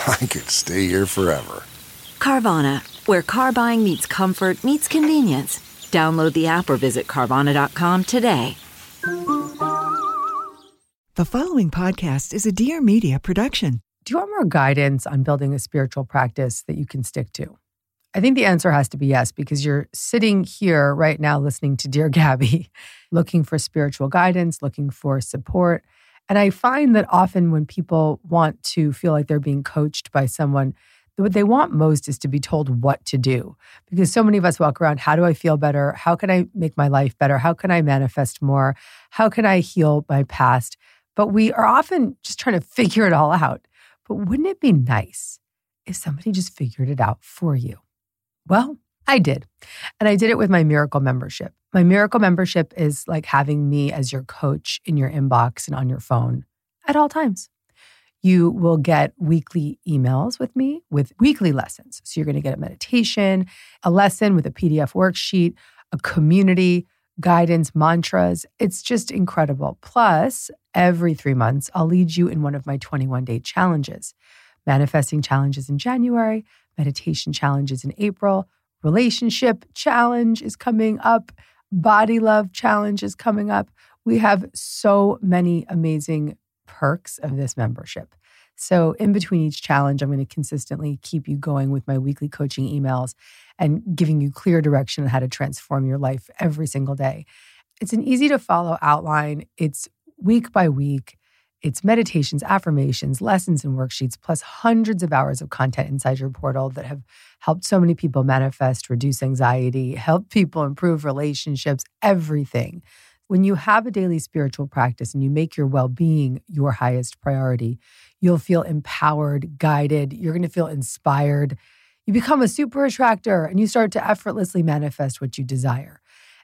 I could stay here forever. Carvana, where car buying meets comfort, meets convenience. Download the app or visit Carvana.com today. The following podcast is a Dear Media production. Do you want more guidance on building a spiritual practice that you can stick to? I think the answer has to be yes, because you're sitting here right now listening to Dear Gabby, looking for spiritual guidance, looking for support. And I find that often when people want to feel like they're being coached by someone, what they want most is to be told what to do. Because so many of us walk around, how do I feel better? How can I make my life better? How can I manifest more? How can I heal my past? But we are often just trying to figure it all out. But wouldn't it be nice if somebody just figured it out for you? Well, I did. And I did it with my Miracle membership. My Miracle membership is like having me as your coach in your inbox and on your phone at all times. You will get weekly emails with me with weekly lessons. So you're going to get a meditation, a lesson with a PDF worksheet, a community, guidance, mantras. It's just incredible. Plus, every three months, I'll lead you in one of my 21 day challenges manifesting challenges in January, meditation challenges in April, relationship challenge is coming up body love challenge is coming up. We have so many amazing perks of this membership. So, in between each challenge, I'm going to consistently keep you going with my weekly coaching emails and giving you clear direction on how to transform your life every single day. It's an easy to follow outline, it's week by week. It's meditations, affirmations, lessons, and worksheets, plus hundreds of hours of content inside your portal that have helped so many people manifest, reduce anxiety, help people improve relationships, everything. When you have a daily spiritual practice and you make your well being your highest priority, you'll feel empowered, guided, you're going to feel inspired. You become a super attractor and you start to effortlessly manifest what you desire.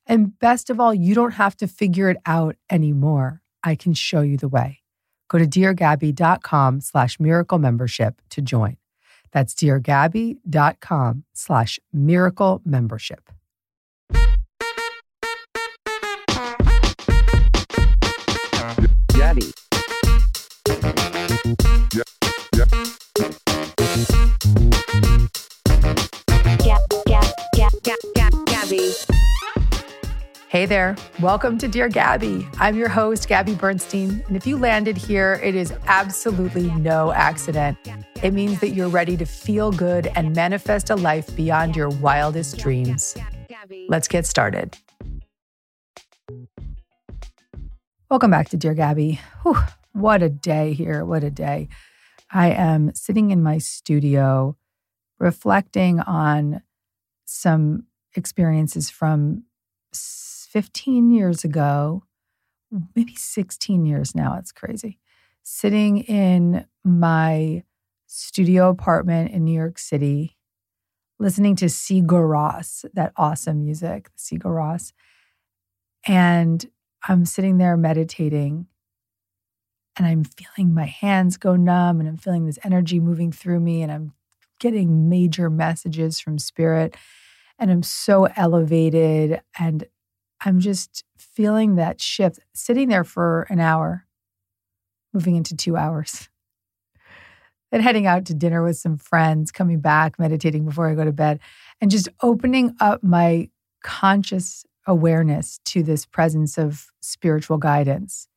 And best of all, you don't have to figure it out anymore. I can show you the way. Go to deargabby.com slash miracle membership to join. That's deargabby.com slash miracle membership. Gabby. Yep. Yep. Gab, gab, gab, gab, gab, Gabby. Hey there. Welcome to Dear Gabby. I'm your host, Gabby Bernstein. And if you landed here, it is absolutely no accident. It means that you're ready to feel good and manifest a life beyond your wildest dreams. Let's get started. Welcome back to Dear Gabby. Whew, what a day here. What a day. I am sitting in my studio reflecting on some experiences from 15 years ago, maybe 16 years now. It's crazy. Sitting in my studio apartment in New York City, listening to Sigur Rós, that awesome music, Sigur Rós. And I'm sitting there meditating and I'm feeling my hands go numb and I'm feeling this energy moving through me and I'm getting major messages from spirit and I'm so elevated and I'm just feeling that shift, sitting there for an hour, moving into two hours, then heading out to dinner with some friends, coming back, meditating before I go to bed, and just opening up my conscious awareness to this presence of spiritual guidance.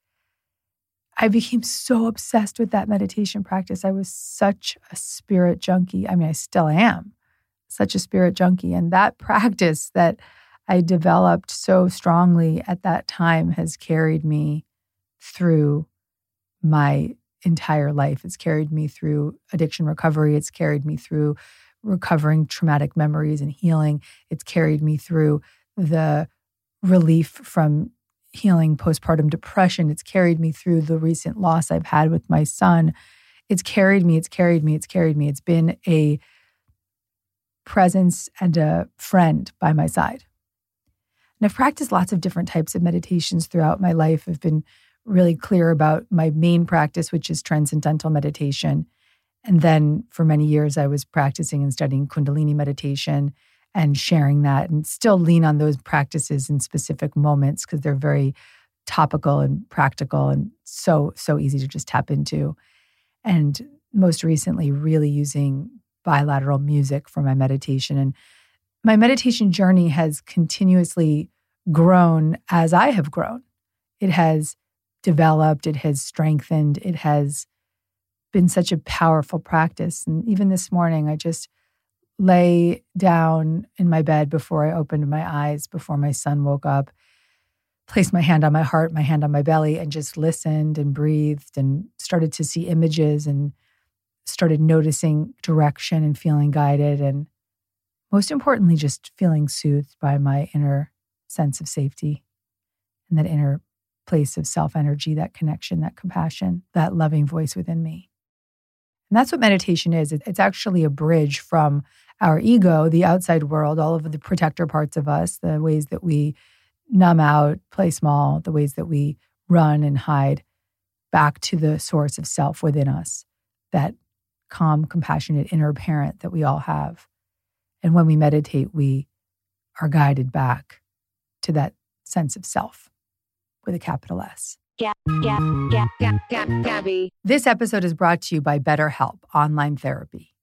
I became so obsessed with that meditation practice. I was such a spirit junkie. I mean, I still am such a spirit junkie. And that practice that I developed so strongly at that time has carried me through my entire life. It's carried me through addiction recovery. It's carried me through recovering traumatic memories and healing. It's carried me through the relief from healing postpartum depression. It's carried me through the recent loss I've had with my son. It's carried me, it's carried me, it's carried me. It's been a presence and a friend by my side. And I've practiced lots of different types of meditations throughout my life. I've been really clear about my main practice, which is transcendental meditation. And then for many years, I was practicing and studying Kundalini meditation and sharing that and still lean on those practices in specific moments because they're very topical and practical and so, so easy to just tap into. And most recently, really using bilateral music for my meditation. And my meditation journey has continuously grown as I have grown. It has developed, it has strengthened, it has been such a powerful practice. And even this morning, I just lay down in my bed before I opened my eyes, before my son woke up, placed my hand on my heart, my hand on my belly, and just listened and breathed and started to see images and started noticing direction and feeling guided. And most importantly, just feeling soothed by my inner sense of safety and that inner place of self energy, that connection, that compassion, that loving voice within me. And that's what meditation is. It's actually a bridge from our ego, the outside world, all of the protector parts of us, the ways that we numb out, play small, the ways that we run and hide, back to the source of self within us, that calm, compassionate inner parent that we all have. And when we meditate, we are guided back to that sense of self with a capital S. Gab, gab, gab, gab, gab, Gabby. This episode is brought to you by BetterHelp Online Therapy.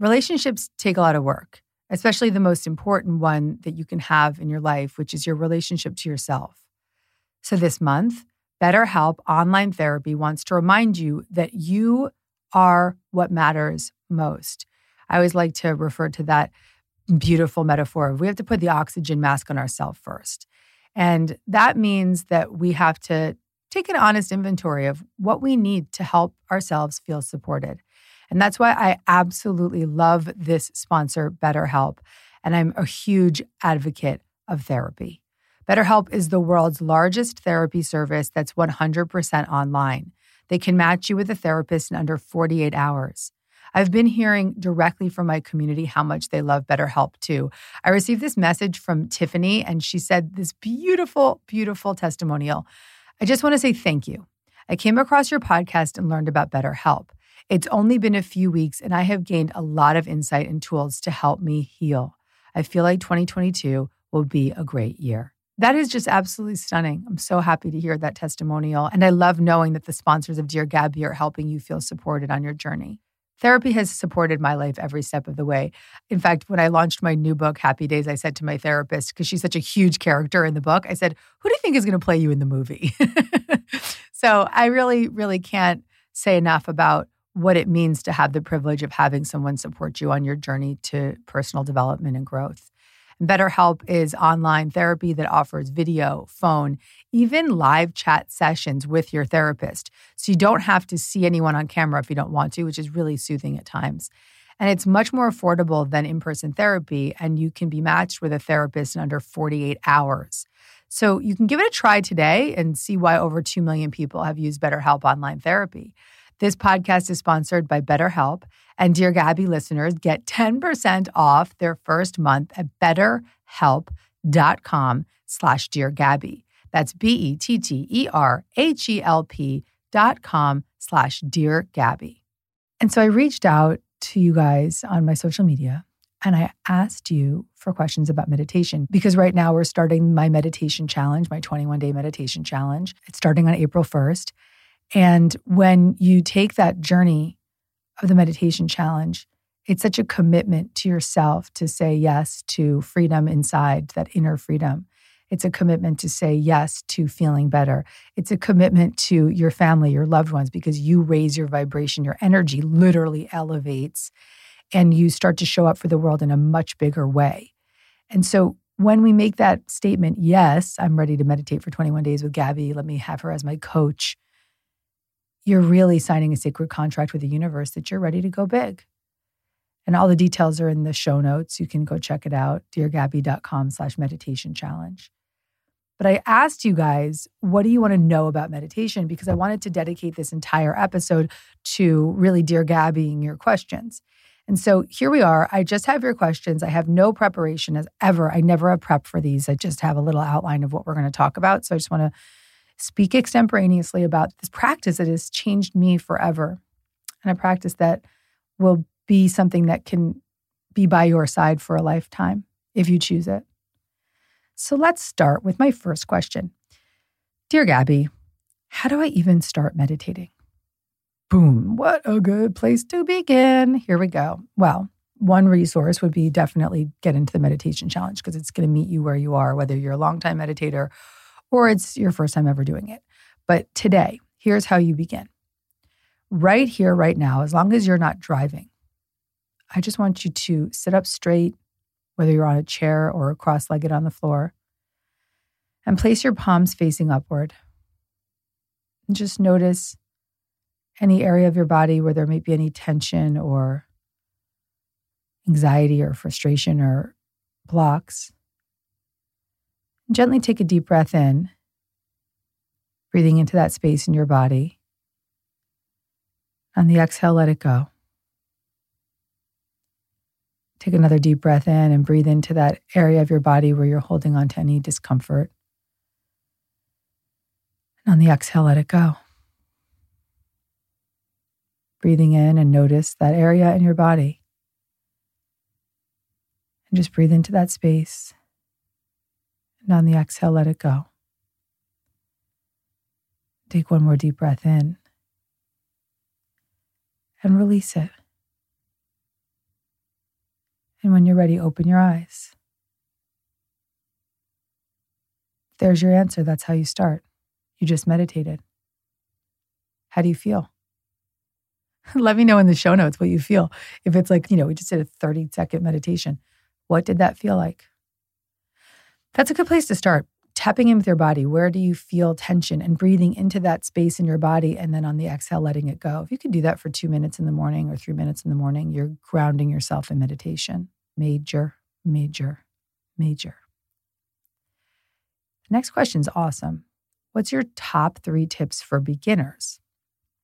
Relationships take a lot of work, especially the most important one that you can have in your life, which is your relationship to yourself. So this month, BetterHelp Online Therapy wants to remind you that you are what matters most. I always like to refer to that beautiful metaphor. We have to put the oxygen mask on ourselves first. And that means that we have to take an honest inventory of what we need to help ourselves feel supported. And that's why I absolutely love this sponsor, BetterHelp. And I'm a huge advocate of therapy. BetterHelp is the world's largest therapy service that's 100% online. They can match you with a therapist in under 48 hours. I've been hearing directly from my community how much they love BetterHelp too. I received this message from Tiffany, and she said this beautiful, beautiful testimonial. I just want to say thank you. I came across your podcast and learned about BetterHelp. It's only been a few weeks, and I have gained a lot of insight and tools to help me heal. I feel like 2022 will be a great year. That is just absolutely stunning. I'm so happy to hear that testimonial. And I love knowing that the sponsors of Dear Gabby are helping you feel supported on your journey. Therapy has supported my life every step of the way. In fact, when I launched my new book, Happy Days, I said to my therapist, because she's such a huge character in the book, I said, Who do you think is going to play you in the movie? so I really, really can't say enough about what it means to have the privilege of having someone support you on your journey to personal development and growth. BetterHelp is online therapy that offers video, phone, even live chat sessions with your therapist. So you don't have to see anyone on camera if you don't want to, which is really soothing at times. And it's much more affordable than in person therapy, and you can be matched with a therapist in under 48 hours. So you can give it a try today and see why over 2 million people have used BetterHelp online therapy. This podcast is sponsored by BetterHelp, and Dear Gabby listeners get 10% off their first month at betterhelp.com slash Dear Gabby. That's B-E-T-T-E-R-H-E-L-P dot com slash Dear Gabby. And so I reached out to you guys on my social media and I asked you for questions about meditation because right now we're starting my meditation challenge, my 21 day meditation challenge. It's starting on April 1st. And when you take that journey of the meditation challenge, it's such a commitment to yourself to say yes to freedom inside, that inner freedom. It's a commitment to say yes to feeling better. It's a commitment to your family, your loved ones, because you raise your vibration, your energy literally elevates, and you start to show up for the world in a much bigger way. And so when we make that statement, yes, I'm ready to meditate for 21 days with Gabby, let me have her as my coach, you're really signing a sacred contract with the universe that you're ready to go big. And all the details are in the show notes. You can go check it out, deargabby.com slash meditation challenge. But I asked you guys, what do you want to know about meditation? Because I wanted to dedicate this entire episode to really Dear Gabby and your questions. And so here we are. I just have your questions. I have no preparation as ever. I never have prep for these. I just have a little outline of what we're going to talk about. So I just want to speak extemporaneously about this practice that has changed me forever and a practice that will be something that can be by your side for a lifetime if you choose it. So let's start with my first question. Dear Gabby, how do I even start meditating? Boom, what a good place to begin. Here we go. Well, one resource would be definitely get into the meditation challenge because it's going to meet you where you are, whether you're a longtime meditator or it's your first time ever doing it. But today, here's how you begin. Right here, right now, as long as you're not driving, I just want you to sit up straight, whether you're on a chair or cross legged on the floor, and place your palms facing upward. And just notice any area of your body where there might be any tension or anxiety or frustration or blocks. Gently take a deep breath in, breathing into that space in your body. On the exhale, let it go. Take another deep breath in and breathe into that area of your body where you're holding on to any discomfort. And on the exhale, let it go. Breathing in and notice that area in your body. And just breathe into that space. And on the exhale, let it go. Take one more deep breath in and release it. And when you're ready, open your eyes. There's your answer. That's how you start. You just meditated. How do you feel? Let me know in the show notes what you feel. If it's like, you know, we just did a 30 second meditation, what did that feel like? That's a good place to start. Tapping in with your body. Where do you feel tension and breathing into that space in your body? And then on the exhale, letting it go. If you could do that for two minutes in the morning or three minutes in the morning, you're grounding yourself in meditation. Major, major, major. Next question is awesome. What's your top three tips for beginners?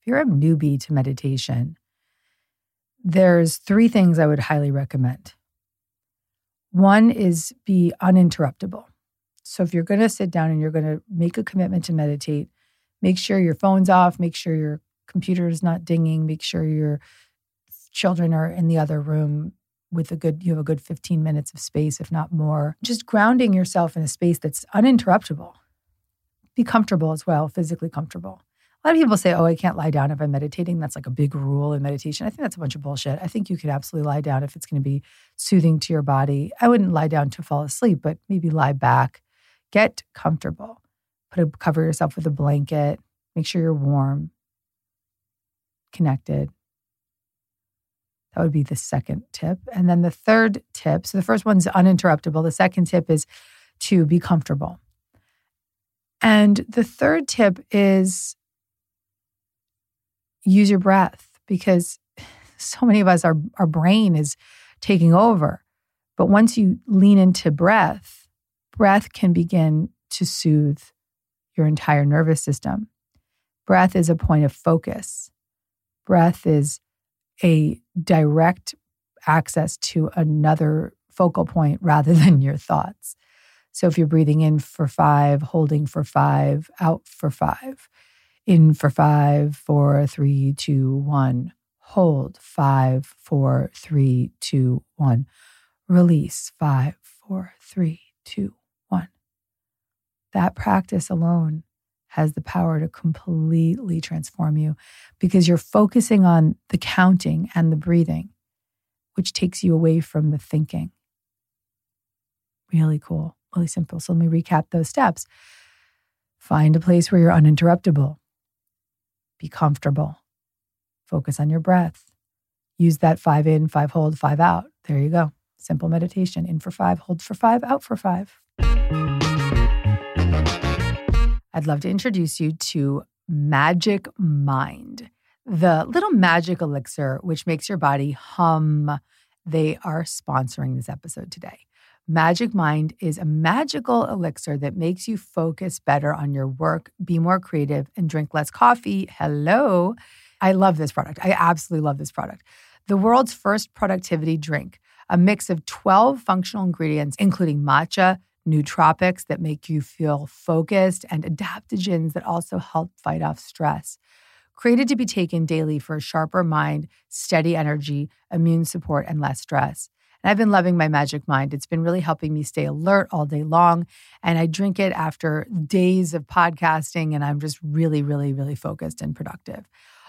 If you're a newbie to meditation, there's three things I would highly recommend. One is be uninterruptible. So if you're going to sit down and you're going to make a commitment to meditate, make sure your phone's off, make sure your computer is not dinging, make sure your children are in the other room with a good you have a good 15 minutes of space if not more. Just grounding yourself in a space that's uninterruptible. Be comfortable as well, physically comfortable. A lot of people say, oh, I can't lie down if I'm meditating. That's like a big rule in meditation. I think that's a bunch of bullshit. I think you could absolutely lie down if it's going to be soothing to your body. I wouldn't lie down to fall asleep, but maybe lie back Get comfortable. Put a cover yourself with a blanket. Make sure you're warm, connected. That would be the second tip. And then the third tip so the first one's uninterruptible. The second tip is to be comfortable. And the third tip is use your breath because so many of us, our, our brain is taking over. But once you lean into breath, breath can begin to soothe your entire nervous system. Breath is a point of focus. Breath is a direct access to another focal point rather than your thoughts. So if you're breathing in for five, holding for five, out for five, in for five, four, three, two, one, hold five, four, three, two, one, release five, four, three, two, one. that practice alone has the power to completely transform you because you're focusing on the counting and the breathing, which takes you away from the thinking. Really cool. Really simple. So let me recap those steps. Find a place where you're uninterruptible. Be comfortable. Focus on your breath. Use that five in, five hold, five out. There you go. Simple meditation. In for five, hold for five, out for five. I'd love to introduce you to Magic Mind, the little magic elixir which makes your body hum. They are sponsoring this episode today. Magic Mind is a magical elixir that makes you focus better on your work, be more creative, and drink less coffee. Hello. I love this product. I absolutely love this product. The world's first productivity drink, a mix of 12 functional ingredients, including matcha, nootropics that make you feel focused, and adaptogens that also help fight off stress. Created to be taken daily for a sharper mind, steady energy, immune support, and less stress. And I've been loving my Magic Mind. It's been really helping me stay alert all day long. And I drink it after days of podcasting, and I'm just really, really, really focused and productive.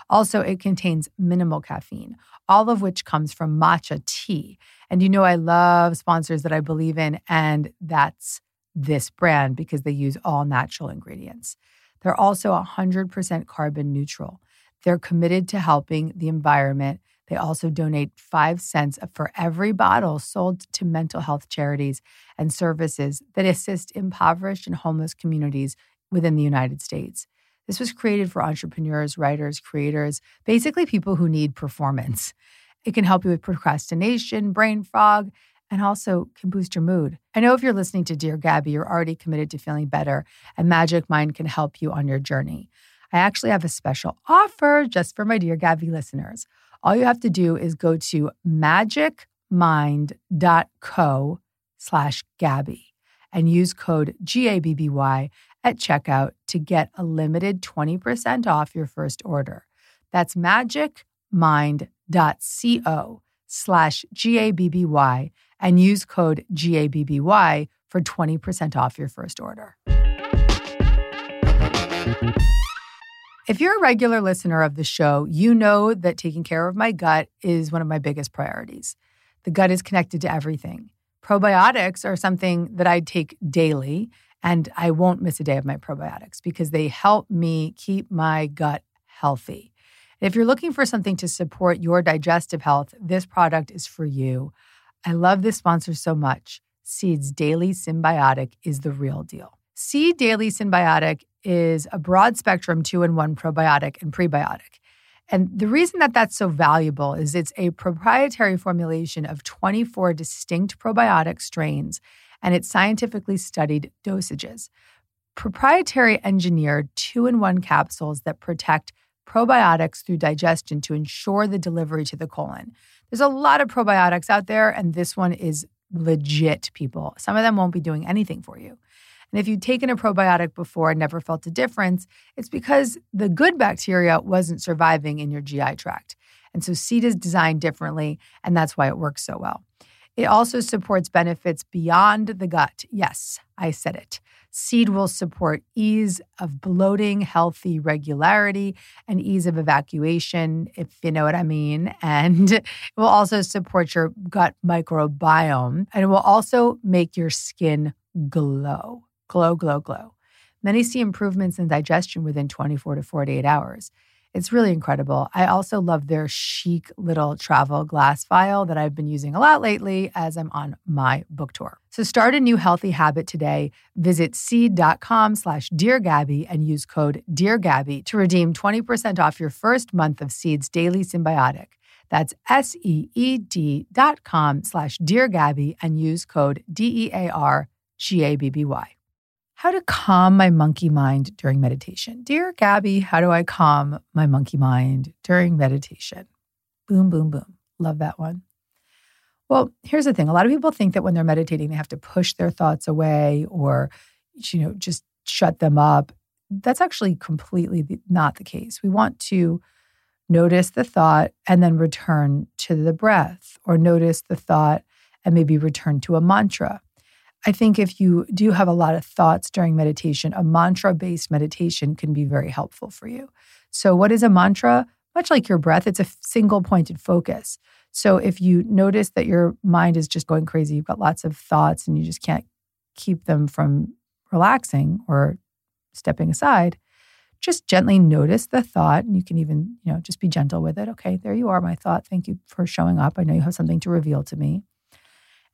Also, it contains minimal caffeine, all of which comes from matcha tea. And you know, I love sponsors that I believe in, and that's this brand because they use all natural ingredients. They're also 100% carbon neutral. They're committed to helping the environment. They also donate five cents for every bottle sold to mental health charities and services that assist impoverished and homeless communities within the United States. This was created for entrepreneurs, writers, creators, basically people who need performance. It can help you with procrastination, brain fog, and also can boost your mood. I know if you're listening to Dear Gabby, you're already committed to feeling better, and Magic Mind can help you on your journey. I actually have a special offer just for my Dear Gabby listeners. All you have to do is go to magicmind.co slash Gabby and use code GABBY at checkout to get a limited 20% off your first order. That's magicmind.co slash G-A-B-B-Y and use code G-A-B-B-Y for 20% off your first order. If you're a regular listener of the show, you know that taking care of my gut is one of my biggest priorities. The gut is connected to everything. Probiotics are something that I take daily and I won't miss a day of my probiotics because they help me keep my gut healthy. If you're looking for something to support your digestive health, this product is for you. I love this sponsor so much. Seed's Daily Synbiotic is the real deal. Seed Daily Synbiotic is a broad spectrum two in one probiotic and prebiotic. And the reason that that's so valuable is it's a proprietary formulation of 24 distinct probiotic strains and its scientifically studied dosages. Proprietary engineered two in one capsules that protect probiotics through digestion to ensure the delivery to the colon. There's a lot of probiotics out there, and this one is legit, people. Some of them won't be doing anything for you. And if you've taken a probiotic before and never felt a difference, it's because the good bacteria wasn't surviving in your GI tract. And so seed is designed differently, and that's why it works so well. It also supports benefits beyond the gut. Yes, I said it. Seed will support ease of bloating, healthy regularity, and ease of evacuation, if you know what I mean. And it will also support your gut microbiome. And it will also make your skin glow, glow, glow, glow. Many see improvements in digestion within 24 to 48 hours. It's really incredible. I also love their chic little travel glass vial that I've been using a lot lately as I'm on my book tour. So start a new healthy habit today. Visit seed.com slash Dear Gabby and use code Dear Gabby to redeem 20% off your first month of Seed's Daily Synbiotic. That's S-E-E-D dot com slash Dear Gabby and use code D-E-A-R-G-A-B-B-Y. How to calm my monkey mind during meditation. Dear Gabby, how do I calm my monkey mind during meditation? Boom, boom, boom. Love that one. Well, here's the thing. A lot of people think that when they're meditating, they have to push their thoughts away or, you know, just shut them up. That's actually completely not the case. We want to notice the thought and then return to the breath, or notice the thought and maybe return to a mantra. I think if you do have a lot of thoughts during meditation, a mantra based meditation can be very helpful for you. So, what is a mantra? Much like your breath, it's a single pointed focus. So, if you notice that your mind is just going crazy, you've got lots of thoughts and you just can't keep them from relaxing or stepping aside, just gently notice the thought. And you can even, you know, just be gentle with it. Okay, there you are, my thought. Thank you for showing up. I know you have something to reveal to me.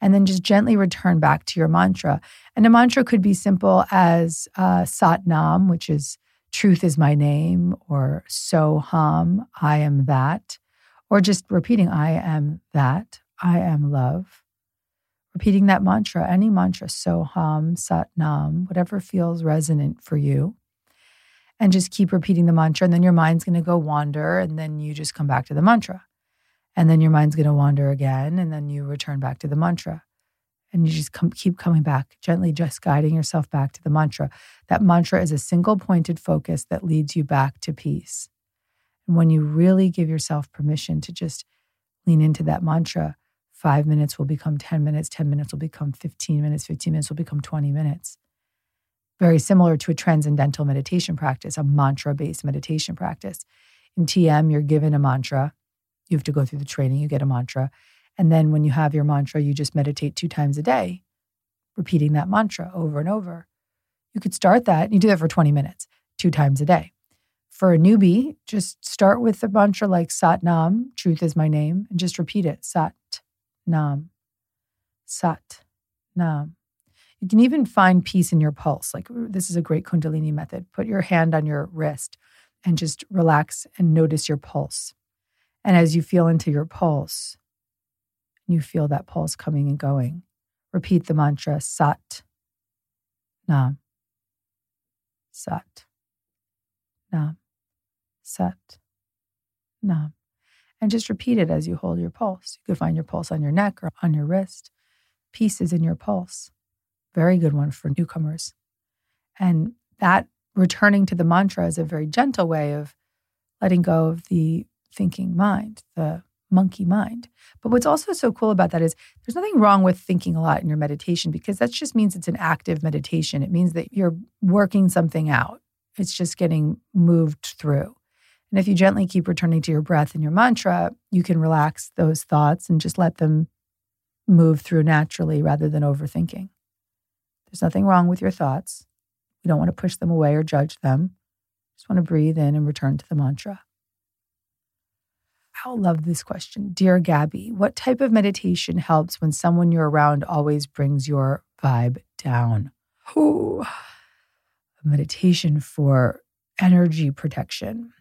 And then just gently return back to your mantra. And a mantra could be simple as uh, Sat Nam, which is truth is my name, or Soham, I am that, or just repeating, I am that, I am love. Repeating that mantra, any mantra, Soham, Sat Nam, whatever feels resonant for you. And just keep repeating the mantra. And then your mind's going to go wander. And then you just come back to the mantra. And then your mind's going to wander again. And then you return back to the mantra. And you just come, keep coming back, gently just guiding yourself back to the mantra. That mantra is a single pointed focus that leads you back to peace. And when you really give yourself permission to just lean into that mantra, five minutes will become 10 minutes, 10 minutes will become 15 minutes, 15 minutes will become 20 minutes. Very similar to a transcendental meditation practice, a mantra based meditation practice. In TM, you're given a mantra. You have to go through the training, you get a mantra. And then when you have your mantra, you just meditate two times a day, repeating that mantra over and over. You could start that, you do that for 20 minutes, two times a day. For a newbie, just start with the mantra like Sat Nam, truth is my name, and just repeat it Sat Nam, Sat Nam. You can even find peace in your pulse. Like this is a great Kundalini method. Put your hand on your wrist and just relax and notice your pulse. And as you feel into your pulse, you feel that pulse coming and going. Repeat the mantra Sat Nam, Sat Nam, Sat Nam and just repeat it as you hold your pulse. You could find your pulse on your neck or on your wrist. Pieces in your pulse. Very good one for newcomers. And that returning to the mantra is a very gentle way of letting go of the thinking mind, the monkey mind. But what's also so cool about that is there's nothing wrong with thinking a lot in your meditation because that just means it's an active meditation. It means that you're working something out, it's just getting moved through. And if you gently keep returning to your breath and your mantra, you can relax those thoughts and just let them move through naturally rather than overthinking. There's nothing wrong with your thoughts. We don't want to push them away or judge them. Just want to breathe in and return to the mantra. I love this question. Dear Gabby, what type of meditation helps when someone you're around always brings your vibe down? Ooh, meditation for energy protection.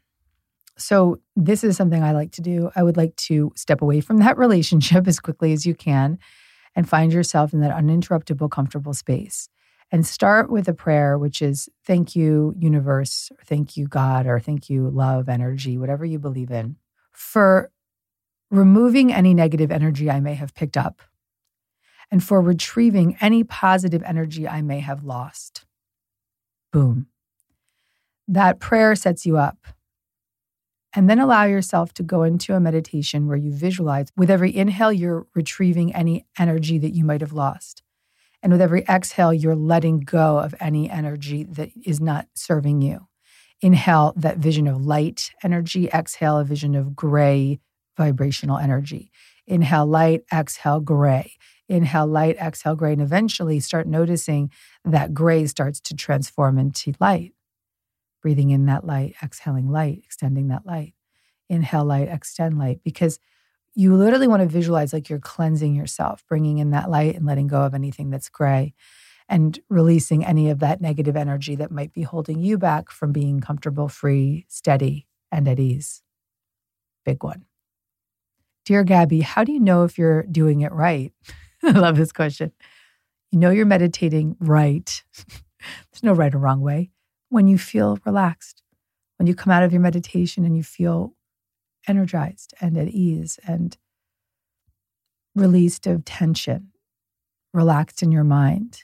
So, this is something I like to do. I would like to step away from that relationship as quickly as you can and find yourself in that uninterruptible, comfortable space. And start with a prayer, which is thank you, universe, or thank you, God, or thank you, love, energy, whatever you believe in, for removing any negative energy I may have picked up and for retrieving any positive energy I may have lost. Boom. That prayer sets you up and then allow yourself to go into a meditation where you visualize with every inhale, you're retrieving any energy that you might have lost. And with every exhale, you're letting go of any energy that is not serving you. Inhale that vision of light energy, exhale a vision of gray vibrational energy. Inhale light, exhale gray. Inhale light, exhale gray. And eventually start noticing that gray starts to transform into light breathing in that light, exhaling light, extending that light. Inhale light, extend light, because you literally want to visualize like you're cleansing yourself, bringing in that light and letting go of anything that's gray and releasing any of that negative energy that might be holding you back from being comfortable, free, steady, and at ease. Big one. Dear Gabby, how do you know if you're doing it right? I love this question. You know you're meditating right. There's no right or wrong way when you feel relaxed, when you come out of your meditation and you feel energized and at ease and released of tension, relaxed in your mind,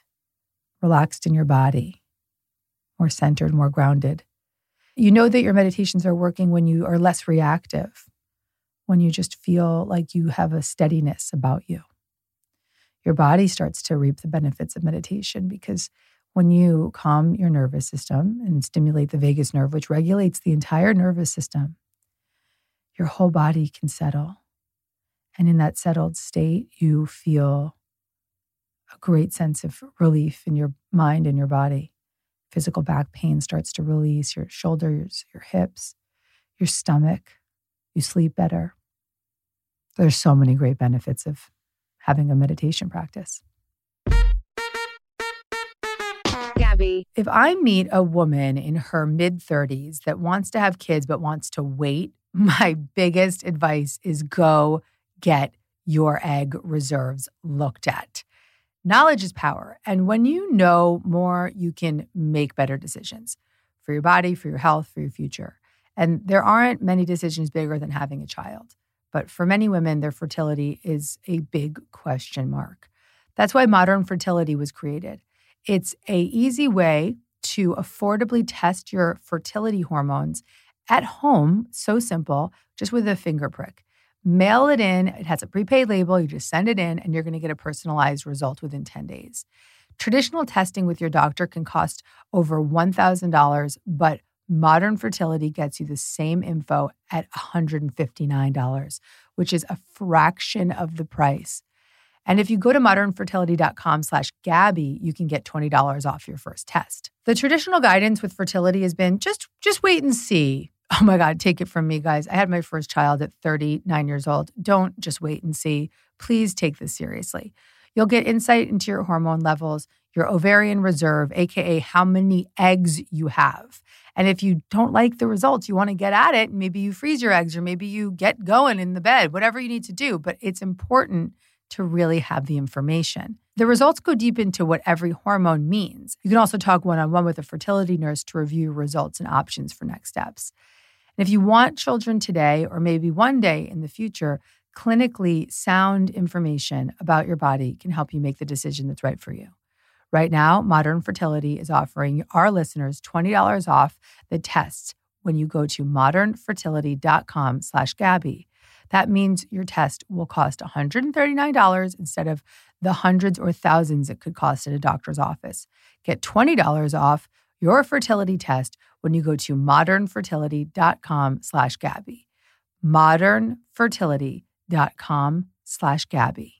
relaxed in your body, more centered, more grounded. You know that your meditations are working when you are less reactive, when you just feel like you have a steadiness about you. Your body starts to reap the benefits of meditation because when you calm your nervous system and stimulate the vagus nerve, which regulates the entire nervous system, your whole body can settle. And in that settled state, you feel a great sense of relief in your mind and your body. Physical back pain starts to release your shoulders, your hips, your stomach. You sleep better. There's so many great benefits of having a meditation practice. Gabby, If I meet a woman in her mid 30s that wants to have kids but wants to wait, my biggest advice is go get your egg reserves looked at. Knowledge is power. And when you know more, you can make better decisions for your body, for your health, for your future. And there aren't many decisions bigger than having a child. But for many women, their fertility is a big question mark. That's why modern fertility was created. It's a easy way to affordably test your fertility hormones at home, so simple, just with a finger prick. Mail it in. It has a prepaid label. You just send it in, and you're going to get a personalized result within 10 days. Traditional testing with your doctor can cost over $1,000, but modern fertility gets you the same info at $159, which is a fraction of the price. And if you go to modernfertility.com slash Gabby, you can get $20 off your first test. The traditional guidance with fertility has been just just wait and see. Oh my God, take it from me, guys. I had my first child at 39 years old. Don't just wait and see. Please take this seriously. You'll get insight into your hormone levels, your ovarian reserve, AKA how many eggs you have. And if you don't like the results, you want to get at it, maybe you freeze your eggs or maybe you get going in the bed, whatever you need to do. But it's important to really have the information. The results go deep into what every hormone means. You can also talk one on one with a fertility nurse to review results and options for next steps. And if you want children today or maybe one day in the future, clinically sound information about your body can help you make the decision that's right for you. Right now, Modern Fertility is offering our listeners $20 off the test when you go to modernfertility.com slash Gabby. That means your test will cost $139 instead of the hundreds or thousands it could cost at a doctor's office. Get $20 off your fertility test when you go to modernfertility.com slash Gabby. modernfertility.com slash Gabby.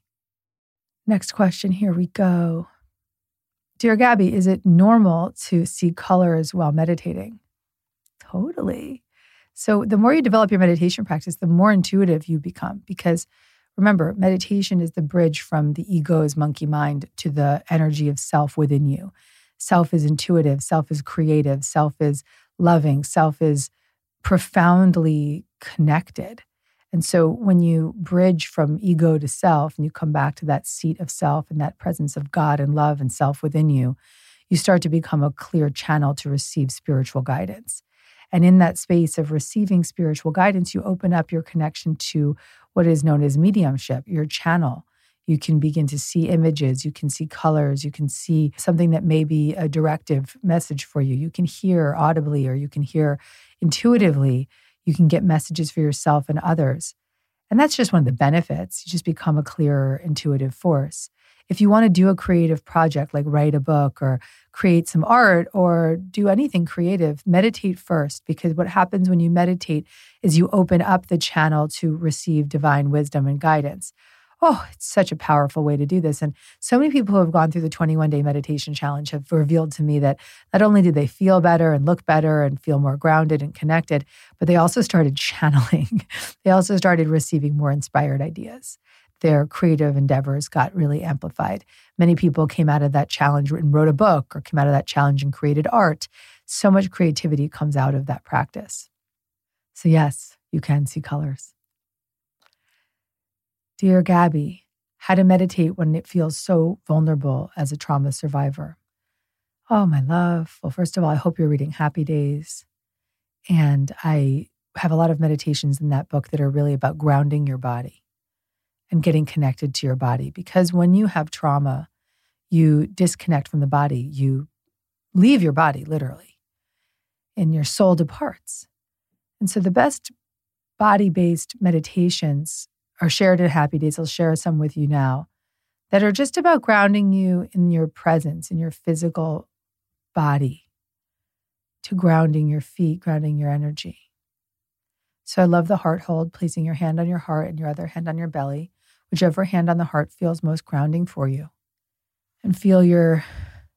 Next question, here we go. Dear Gabby, is it normal to see colors while meditating? Totally. So, the more you develop your meditation practice, the more intuitive you become. Because remember, meditation is the bridge from the ego's monkey mind to the energy of self within you. Self is intuitive, self is creative, self is loving, self is profoundly connected. And so, when you bridge from ego to self and you come back to that seat of self and that presence of God and love and self within you, you start to become a clear channel to receive spiritual guidance. And in that space of receiving spiritual guidance, you open up your connection to what is known as mediumship, your channel. You can begin to see images, you can see colors, you can see something that may be a directive message for you. You can hear audibly or you can hear intuitively. You can get messages for yourself and others. And that's just one of the benefits. You just become a clearer, intuitive force. If you want to do a creative project like write a book or create some art or do anything creative, meditate first because what happens when you meditate is you open up the channel to receive divine wisdom and guidance. Oh, it's such a powerful way to do this. And so many people who have gone through the 21 day meditation challenge have revealed to me that not only did they feel better and look better and feel more grounded and connected, but they also started channeling. they also started receiving more inspired ideas their creative endeavors got really amplified. Many people came out of that challenge and wrote a book or came out of that challenge and created art. So much creativity comes out of that practice. So, yes, you can see colors. Dear Gabby, how to meditate when it feels so vulnerable as a trauma survivor. Oh, my love. Well, first of all, I hope you're reading Happy Days. And I have a lot of meditations in that book that are really about grounding your body and getting connected to your body. Because when you have trauma, you disconnect from the body, you leave your body literally, and your soul departs. And so the best body based meditations are shared at Happy Days. I'll share some with you now that are just about grounding you in your presence, in your physical body, to grounding your feet, grounding your energy. So I love the heart hold, placing your hand on your heart and your other hand on your belly whichever hand on the heart feels most grounding for you. And feel your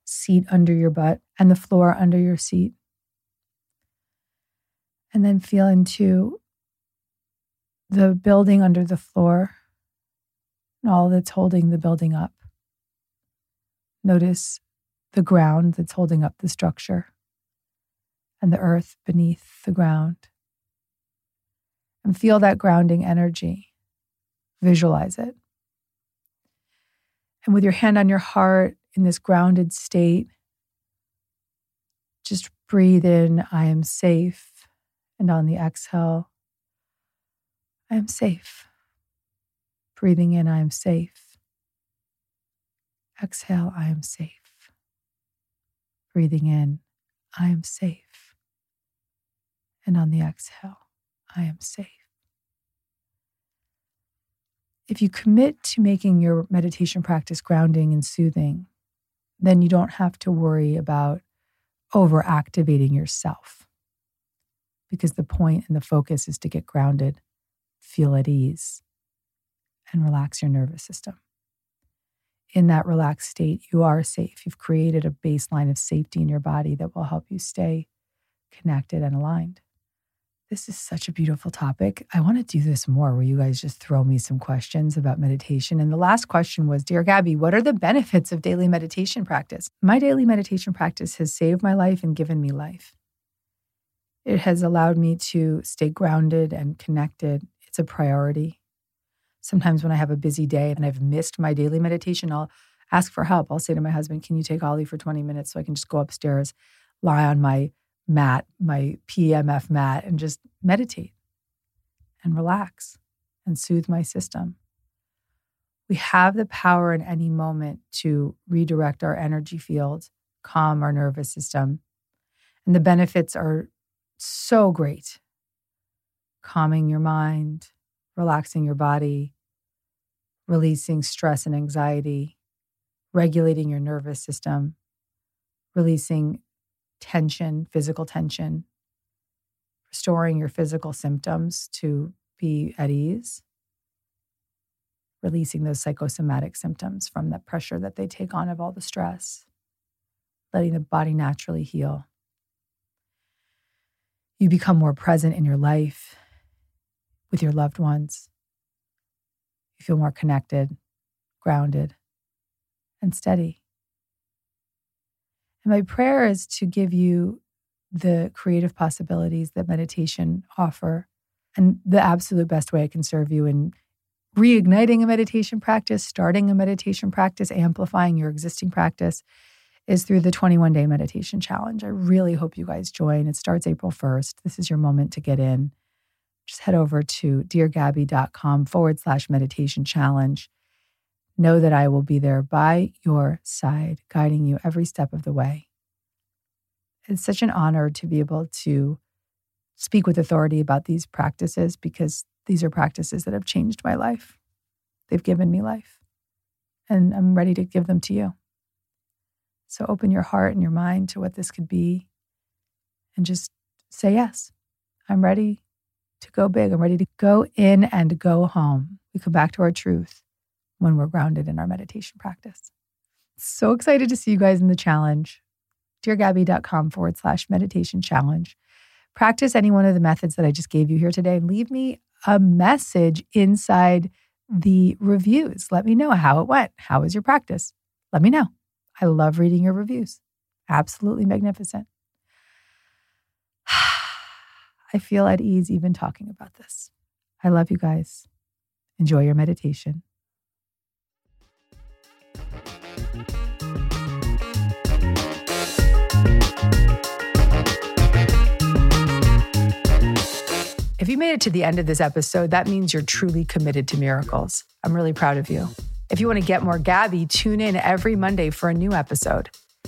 seat under your butt and the floor under your seat. And then feel into the building under the floor and all that's holding the building up. Notice the ground that's holding up the structure and the earth beneath the ground. And feel that grounding energy. Visualize it. And with your hand on your heart in this grounded state, just breathe in, I am safe. And on the exhale, I am safe. Breathing in, I am safe. Exhale, I am safe. Breathing in, I am safe. And on the exhale, I am safe. If you commit to making your meditation practice grounding and soothing, then you don't have to worry about over activating yourself because the point and the focus is to get grounded, feel at ease, and relax your nervous system. In that relaxed state, you are safe. You've created a baseline of safety in your body that will help you stay connected and aligned. This is such a beautiful topic. I want to do this more where you guys just throw me some questions about meditation. And the last question was Dear Gabby, what are the benefits of daily meditation practice? My daily meditation practice has saved my life and given me life. It has allowed me to stay grounded and connected. A priority. Sometimes when I have a busy day and I've missed my daily meditation, I'll ask for help. I'll say to my husband, Can you take Ollie for 20 minutes so I can just go upstairs, lie on my mat, my PMF mat, and just meditate and relax and soothe my system? We have the power in any moment to redirect our energy field, calm our nervous system. And the benefits are so great. Calming your mind, relaxing your body, releasing stress and anxiety, regulating your nervous system, releasing tension, physical tension, restoring your physical symptoms to be at ease, releasing those psychosomatic symptoms from the pressure that they take on of all the stress, letting the body naturally heal. You become more present in your life with your loved ones. You feel more connected, grounded, and steady. And my prayer is to give you the creative possibilities that meditation offer and the absolute best way I can serve you in reigniting a meditation practice, starting a meditation practice, amplifying your existing practice is through the 21 day meditation challenge. I really hope you guys join. It starts April 1st. This is your moment to get in. Just head over to deargabby.com forward slash meditation challenge. Know that I will be there by your side, guiding you every step of the way. It's such an honor to be able to speak with authority about these practices because these are practices that have changed my life. They've given me life, and I'm ready to give them to you. So open your heart and your mind to what this could be and just say yes. I'm ready to go big. I'm ready to go in and go home. We come back to our truth when we're grounded in our meditation practice. So excited to see you guys in the challenge. DearGabby.com forward slash meditation challenge. Practice any one of the methods that I just gave you here today leave me a message inside the reviews. Let me know how it went. How was your practice? Let me know. I love reading your reviews. Absolutely magnificent. I feel at ease even talking about this. I love you guys. Enjoy your meditation. If you made it to the end of this episode, that means you're truly committed to miracles. I'm really proud of you. If you want to get more Gabby, tune in every Monday for a new episode.